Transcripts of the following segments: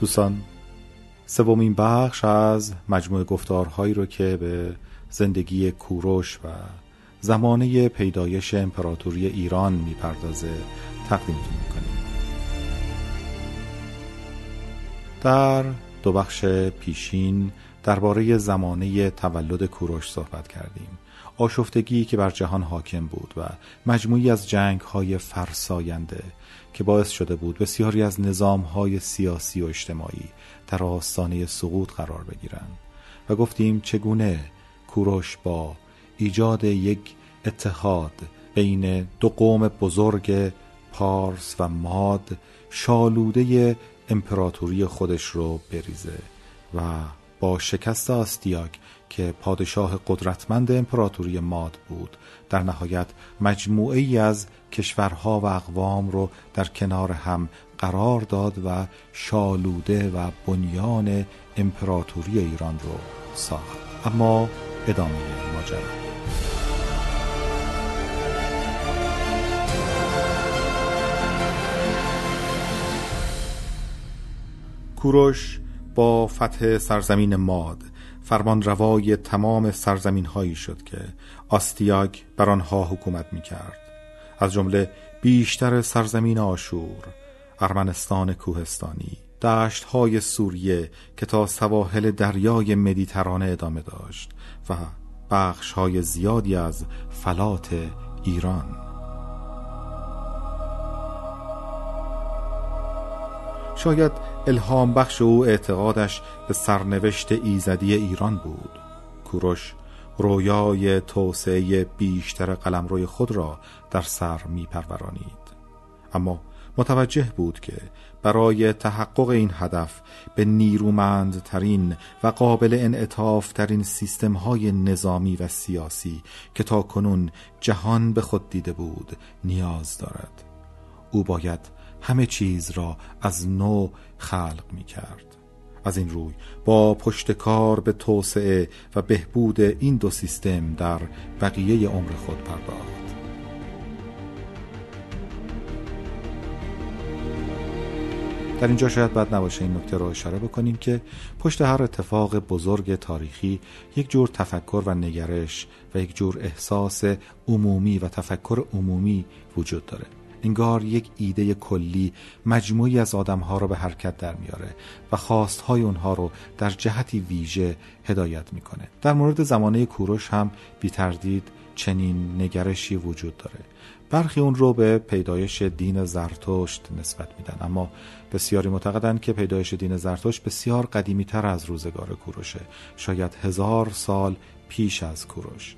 دوستان سومین بخش از مجموعه گفتارهایی رو که به زندگی کوروش و زمانه پیدایش امپراتوری ایران می‌پردازه تقدیمتون می‌کنیم. در دو بخش پیشین درباره زمانه تولد کوروش صحبت کردیم. آشفتگی که بر جهان حاکم بود و مجموعی از جنگ های فرساینده که باعث شده بود بسیاری از نظام های سیاسی و اجتماعی در آستانه سقوط قرار بگیرند و گفتیم چگونه کوروش با ایجاد یک اتحاد بین دو قوم بزرگ پارس و ماد شالوده امپراتوری خودش رو بریزه و با شکست آستیاگ که پادشاه قدرتمند امپراتوری ماد بود. در نهایت مجموعه ای از کشورها و اقوام رو در کنار هم قرار داد و شالوده و بنیان امپراتوری ایران رو ساخت. اما ادامه ماجرا. کوروش با فتح سرزمین ماد فرمان روای تمام سرزمین هایی شد که آستیاگ بر آنها حکومت می کرد از جمله بیشتر سرزمین آشور ارمنستان کوهستانی دشت های سوریه که تا سواحل دریای مدیترانه ادامه داشت و بخش های زیادی از فلات ایران. شاید الهام بخش او اعتقادش به سرنوشت ایزدی ایران بود کوروش رویای توسعه بیشتر قلمروی خود را در سر می پرورانید. اما متوجه بود که برای تحقق این هدف به نیرومندترین و قابل انعطاف ترین سیستم های نظامی و سیاسی که تا کنون جهان به خود دیده بود نیاز دارد او باید همه چیز را از نو خلق می کرد از این روی با پشتکار به توسعه و بهبود این دو سیستم در بقیه عمر خود پرداخت. در اینجا شاید بد نباشه این نکته را اشاره بکنیم که پشت هر اتفاق بزرگ تاریخی یک جور تفکر و نگرش و یک جور احساس عمومی و تفکر عمومی وجود داره. انگار یک ایده کلی مجموعی از آدمها را به حرکت در میاره و خواستهای اونها رو در جهتی ویژه هدایت می‌کنه. در مورد زمانه کوروش هم بی تردید چنین نگرشی وجود داره. برخی اون رو به پیدایش دین زرتشت نسبت میدن اما بسیاری معتقدند که پیدایش دین زرتشت بسیار قدیمی تر از روزگار کوروشه. شاید هزار سال پیش از کوروش.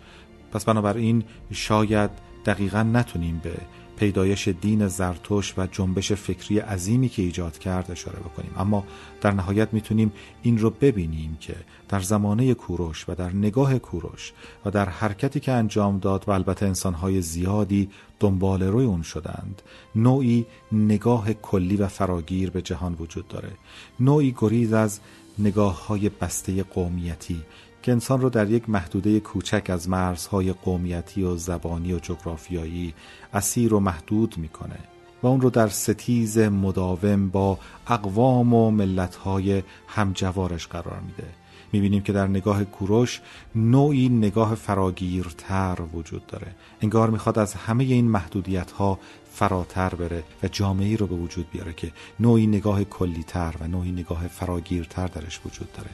پس بنابراین شاید دقیقا نتونیم به پیدایش دین زرتوش و جنبش فکری عظیمی که ایجاد کرد اشاره بکنیم. اما در نهایت می‌تونیم این رو ببینیم که در زمانه کوروش و در نگاه کوروش و در حرکتی که انجام داد و البته انسانهای زیادی دنبال روی اون شدند نوعی نگاه کلی و فراگیر به جهان وجود داره. نوعی گریز از نگاه های بسته قومیتی که انسان رو در یک محدوده کوچک از مرزهای قومیتی و زبانی و جغرافیایی اسیر و محدود می‌کنه و اون رو در ستیز مداوم با اقوام و ملتهای همجوارش قرار میده. می‌بینیم که در نگاه کوروش نوعی نگاه فراگیرتر وجود داره. انگار می‌خواد از همه این محدودیت ها فراتر بره و جامعه رو به وجود بیاره که نوعی نگاه کلیتر و نوعی نگاه فراگیرتر درش وجود داره.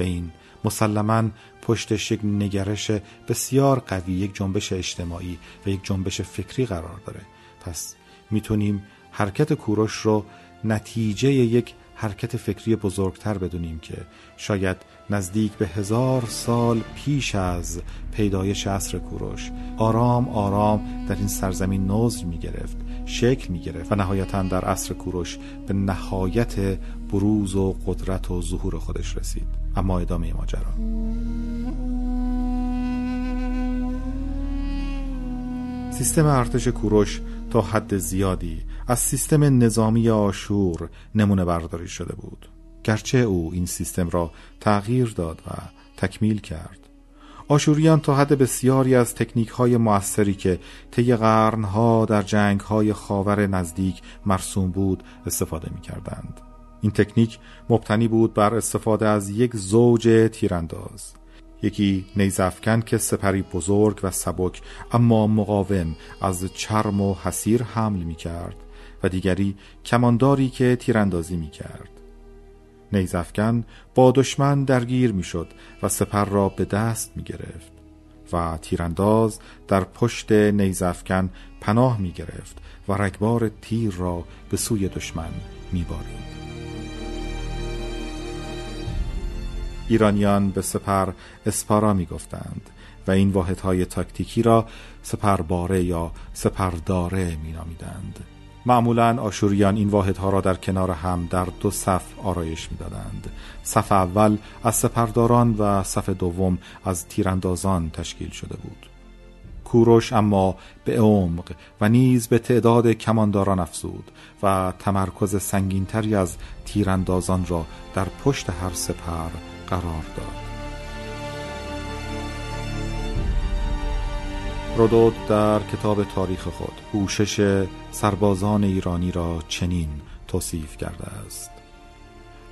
و این مسلما پشتش یک نگرش بسیار قوی یک جنبش اجتماعی و یک جنبش فکری قرار داره. پس می‌تونیم حرکت کوروش رو نتیجه یک حرکت فکری بزرگتر بدونیم که شاید نزدیک به هزار سال پیش از پیدایش عصر کوروش آرام آرام در این سرزمین نزل می گرفت شکل می گرفت و نهایتا در عصر کوروش به نهایت بروز و قدرت و ظهور خودش رسید. اما ادامه ماجرا. سیستم ارتش کوروش تا حد زیادی از سیستم نظامی آشور نمونه برداری شده بود. گرچه او این سیستم را تغییر داد و تکمیل کرد. آشوریان تا حد بسیاری از تکنیک های موثری که طی قرنها در جنگ های خاور نزدیک مرسوم بود استفاده می کردند. این تکنیک مبتنی بود بر استفاده از یک زوج تیرانداز یکی نیزفکن که سپری بزرگ و سبک اما مقاوم از چرم و حسیر حمل می کرد و دیگری کمانداری که تیراندازی می کرد نیزفکن با دشمن درگیر می شد و سپر را به دست می گرفت و تیرانداز در پشت نیزفکن پناه می گرفت و رگبار تیر را به سوی دشمن می بارید. ایرانیان به سپر اسپارا می گفتند و این واحدهای تاکتیکی را سپرباره یا سپرداره می نامیدند. معمولا آشوریان این واحدها را در کنار هم در دو صف آرایش می‌دادند صف اول از سپرداران و صف دوم از تیراندازان تشکیل شده بود کوروش اما به عمق و نیز به تعداد کمانداران افزود و تمرکز سنگینتری از تیراندازان را در پشت هر سپر قرار داد. رودود در کتاب تاریخ خود پوشش سربازان ایرانی را چنین توصیف کرده است.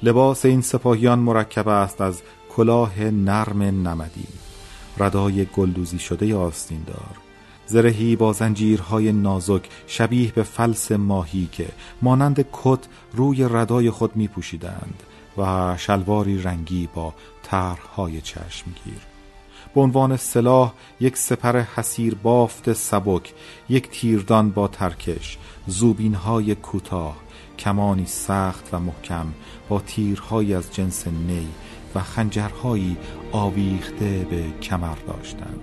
لباس این سپاهیان مرکب است از کلاه نرم نمدی. ردای گلدوزی شده آستیندار. زرهی با زنجیرهای نازک شبیه به فلس ماهی که مانند کت روی ردای خود می پوشیدند و شلواری رنگی با طرحهای چشمگیر به عنوان سلاح یک سپر حسیر بافت سبک یک تیردان با ترکش زوبینهای کوتاه کمانی سخت و محکم با تیرهایی از جنس نی و خنجرهایی آویخته به کمر داشتند.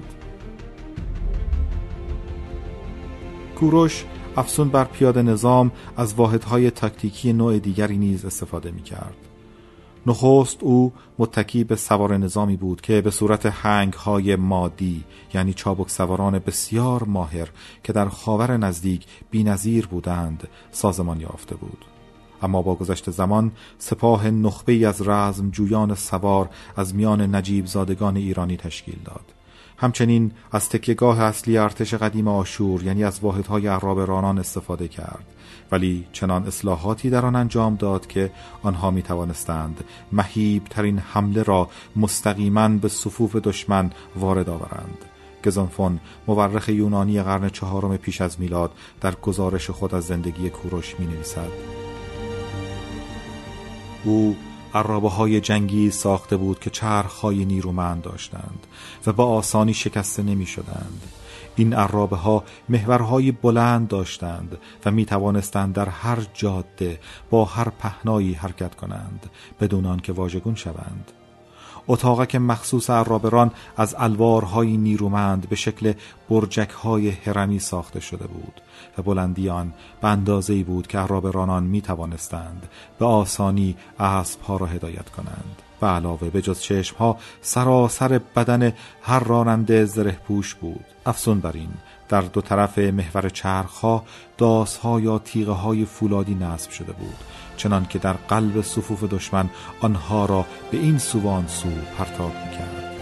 کوروش افسون بر پیاده نظام از واحدهای تاکتیکی نوع دیگری نیز استفاده می کرد نخست او متکی به سوار نظامی بود که به صورت هنگ های مادی یعنی چابک سواران بسیار ماهر که در خاور نزدیک بینظیر بودند سازمان یافته بود. اما با گذشت زمان سپاه نخبه از رزم جویان سوار از میان نجیب زادگان ایرانی تشکیل داد. همچنین از تکیگاه اصلی ارتش قدیم آشور یعنی از واحدهای عراب رانان استفاده کرد. ولی چنان اصلاحاتی در آن انجام داد که آنها می توانستند مهیب ترین حمله را مستقیما به صفوف دشمن وارد آورند گزانفون مورخ یونانی قرن چهارم پیش از میلاد در گزارش خود از زندگی کوروش می نویسد او عرابه های جنگی ساخته بود که چرخهای نیرومند داشتند و با آسانی شکسته نمی شدند. این عرابه ها محورهای بلند داشتند و می توانستند در هر جاده با هر پهنایی حرکت کنند بدون آنکه واژگون شوند. اتاقک مخصوص عرابران از الوارهای نیرومند به شکل برجکهای هرمی ساخته شده بود و بلندی آن به اندازه‌ای بود که عرابرانان می توانستند به آسانی اسبها را هدایت کنند و علاوه به جز چشمها سراسر بدن هر راننده زره پوش بود. افزون بر این در دو طرف محور چرخها داسها یا تیغه های فولادی نصب شده بود. چنان که در قلب صفوف دشمن آنها را به این سوان سو پرتاب می‌کرد.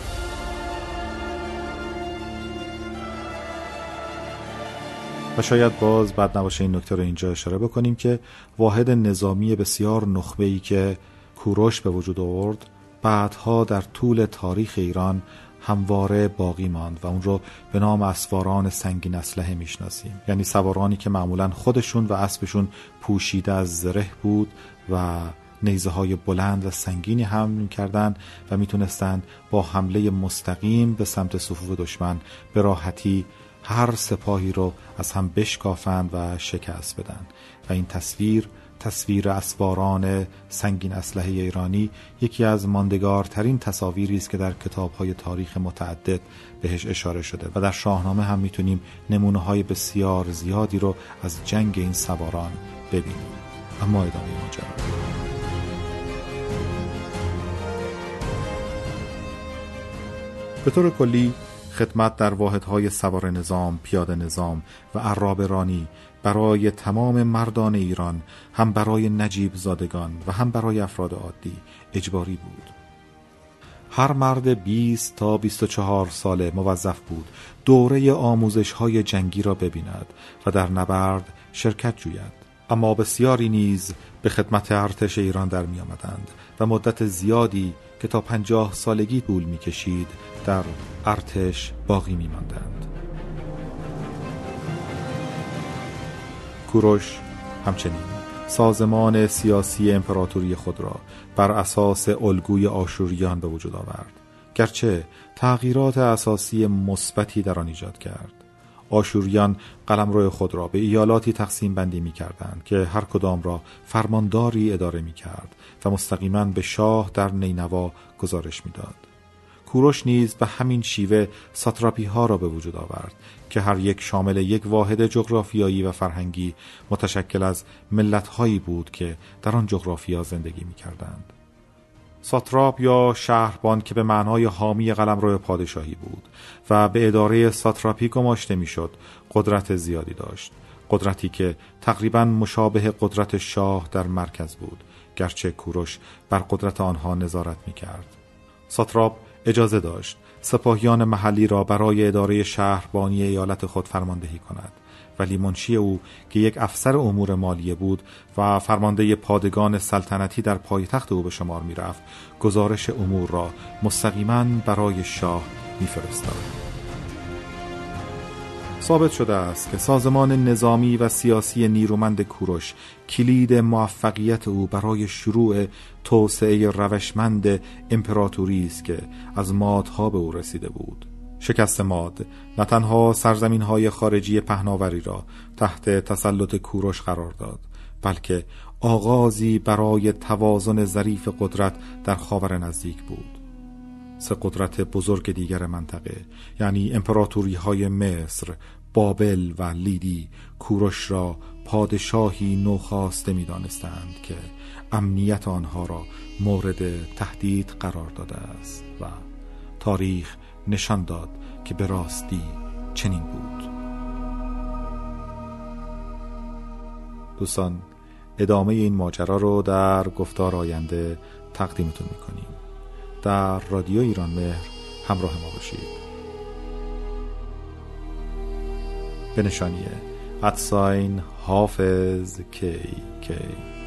و شاید باز بعد نباشه این نکته رو اینجا اشاره بکنیم که واحد نظامی بسیار نخبه ای که کوروش به وجود آورد بعدها در طول تاریخ ایران همواره باقی ماند و اون رو به نام اسواران سنگین اسلحه می‌شناسیم. یعنی سوارانی که معمولا خودشون و اسبشون پوشیده از زره بود و نیزه های بلند و سنگینی هم کردن و می‌تونستند با حمله مستقیم به سمت صفوف دشمن به راحتی هر سپاهی رو از هم بشکافند و شکست بدن. و این تصویر تصویر اسواران سنگین اسلحه ایرانی یکی از ماندگارترین تصاویری است که در کتابهای تاریخ متعدد بهش اشاره شده و در شاهنامه هم می‌تونیم نمونه های بسیار زیادی رو از جنگ این سواران ببینیم. اما ادامه ماجرا. به طور کلی خدمت در واحدهای سوار نظام، پیاده نظام و عراب رانی برای تمام مردان ایران هم برای نجیب زادگان و هم برای افراد عادی اجباری بود. هر مرد 20 تا 24 ساله موظف بود دوره آموزش های جنگی را ببیند و در نبرد شرکت جوید. اما بسیاری نیز به خدمت ارتش ایران در می آمدند و مدت زیادی که تا پنجاه سالگی طول می کشید در ارتش باقی می ماندند. کوروش همچنین سازمان سیاسی امپراتوری خود را بر اساس الگوی آشوریان به وجود آورد گرچه تغییرات اساسی مثبتی در آن ایجاد کرد آشوریان قلمرو خود را به ایالاتی تقسیم بندی می کردند که هر کدام را فرمانداری اداره می کرد و مستقیما به شاه در نینوا گزارش می‌داد. کوروش نیز به همین شیوه ساتراپی ها را به وجود آورد که هر یک شامل یک واحد جغرافیایی و فرهنگی متشکل از ملت هایی بود که در آن جغرافیا زندگی می کردند. ساتراپ یا شهربان که به معنای حامی قلمرو پادشاهی بود و به اداره ساتراپی گماشته می‌شد قدرت زیادی داشت قدرتی که تقریبا مشابه قدرت شاه در مرکز بود گرچه کوروش بر قدرت آنها نظارت می کرد. ساتراپ اجازه داشت سپاهیان محلی را برای اداره شهربانی ایالت خود فرماندهی کند ولی منشی او که یک افسر امور مالیه بود و فرمانده پادگان سلطنتی در پایتخت او به شمار می‌رفت گزارش امور را مستقیما برای شاه میفرستاد. ثابت شده است که سازمان نظامی و سیاسی نیرومند کوروش کلید موفقیت او برای شروع توسعه روشمند امپراتوری است که از مادها به او رسیده بود. شکست ماد نه تنها سرزمین های خارجی پهناوری را تحت تسلط کوروش قرار داد بلکه آغازی برای توازن ظریف قدرت در خاور نزدیک بود. سه قدرت بزرگ دیگر منطقه یعنی امپراتوری های مصر، بابل و لیدی کوروش را پادشاهی نوخواسته می دانستند که امنیت آنها را مورد تهدید قرار داده است و تاریخ نشان داد که به راستی چنین بود. دوستان ادامه این ماجرا رو در گفتار آینده تقدیمتون می‌کنیم. در رادیو ایران مهر همراه ما باشید. به نشانیه ادساین حافظ کی کی.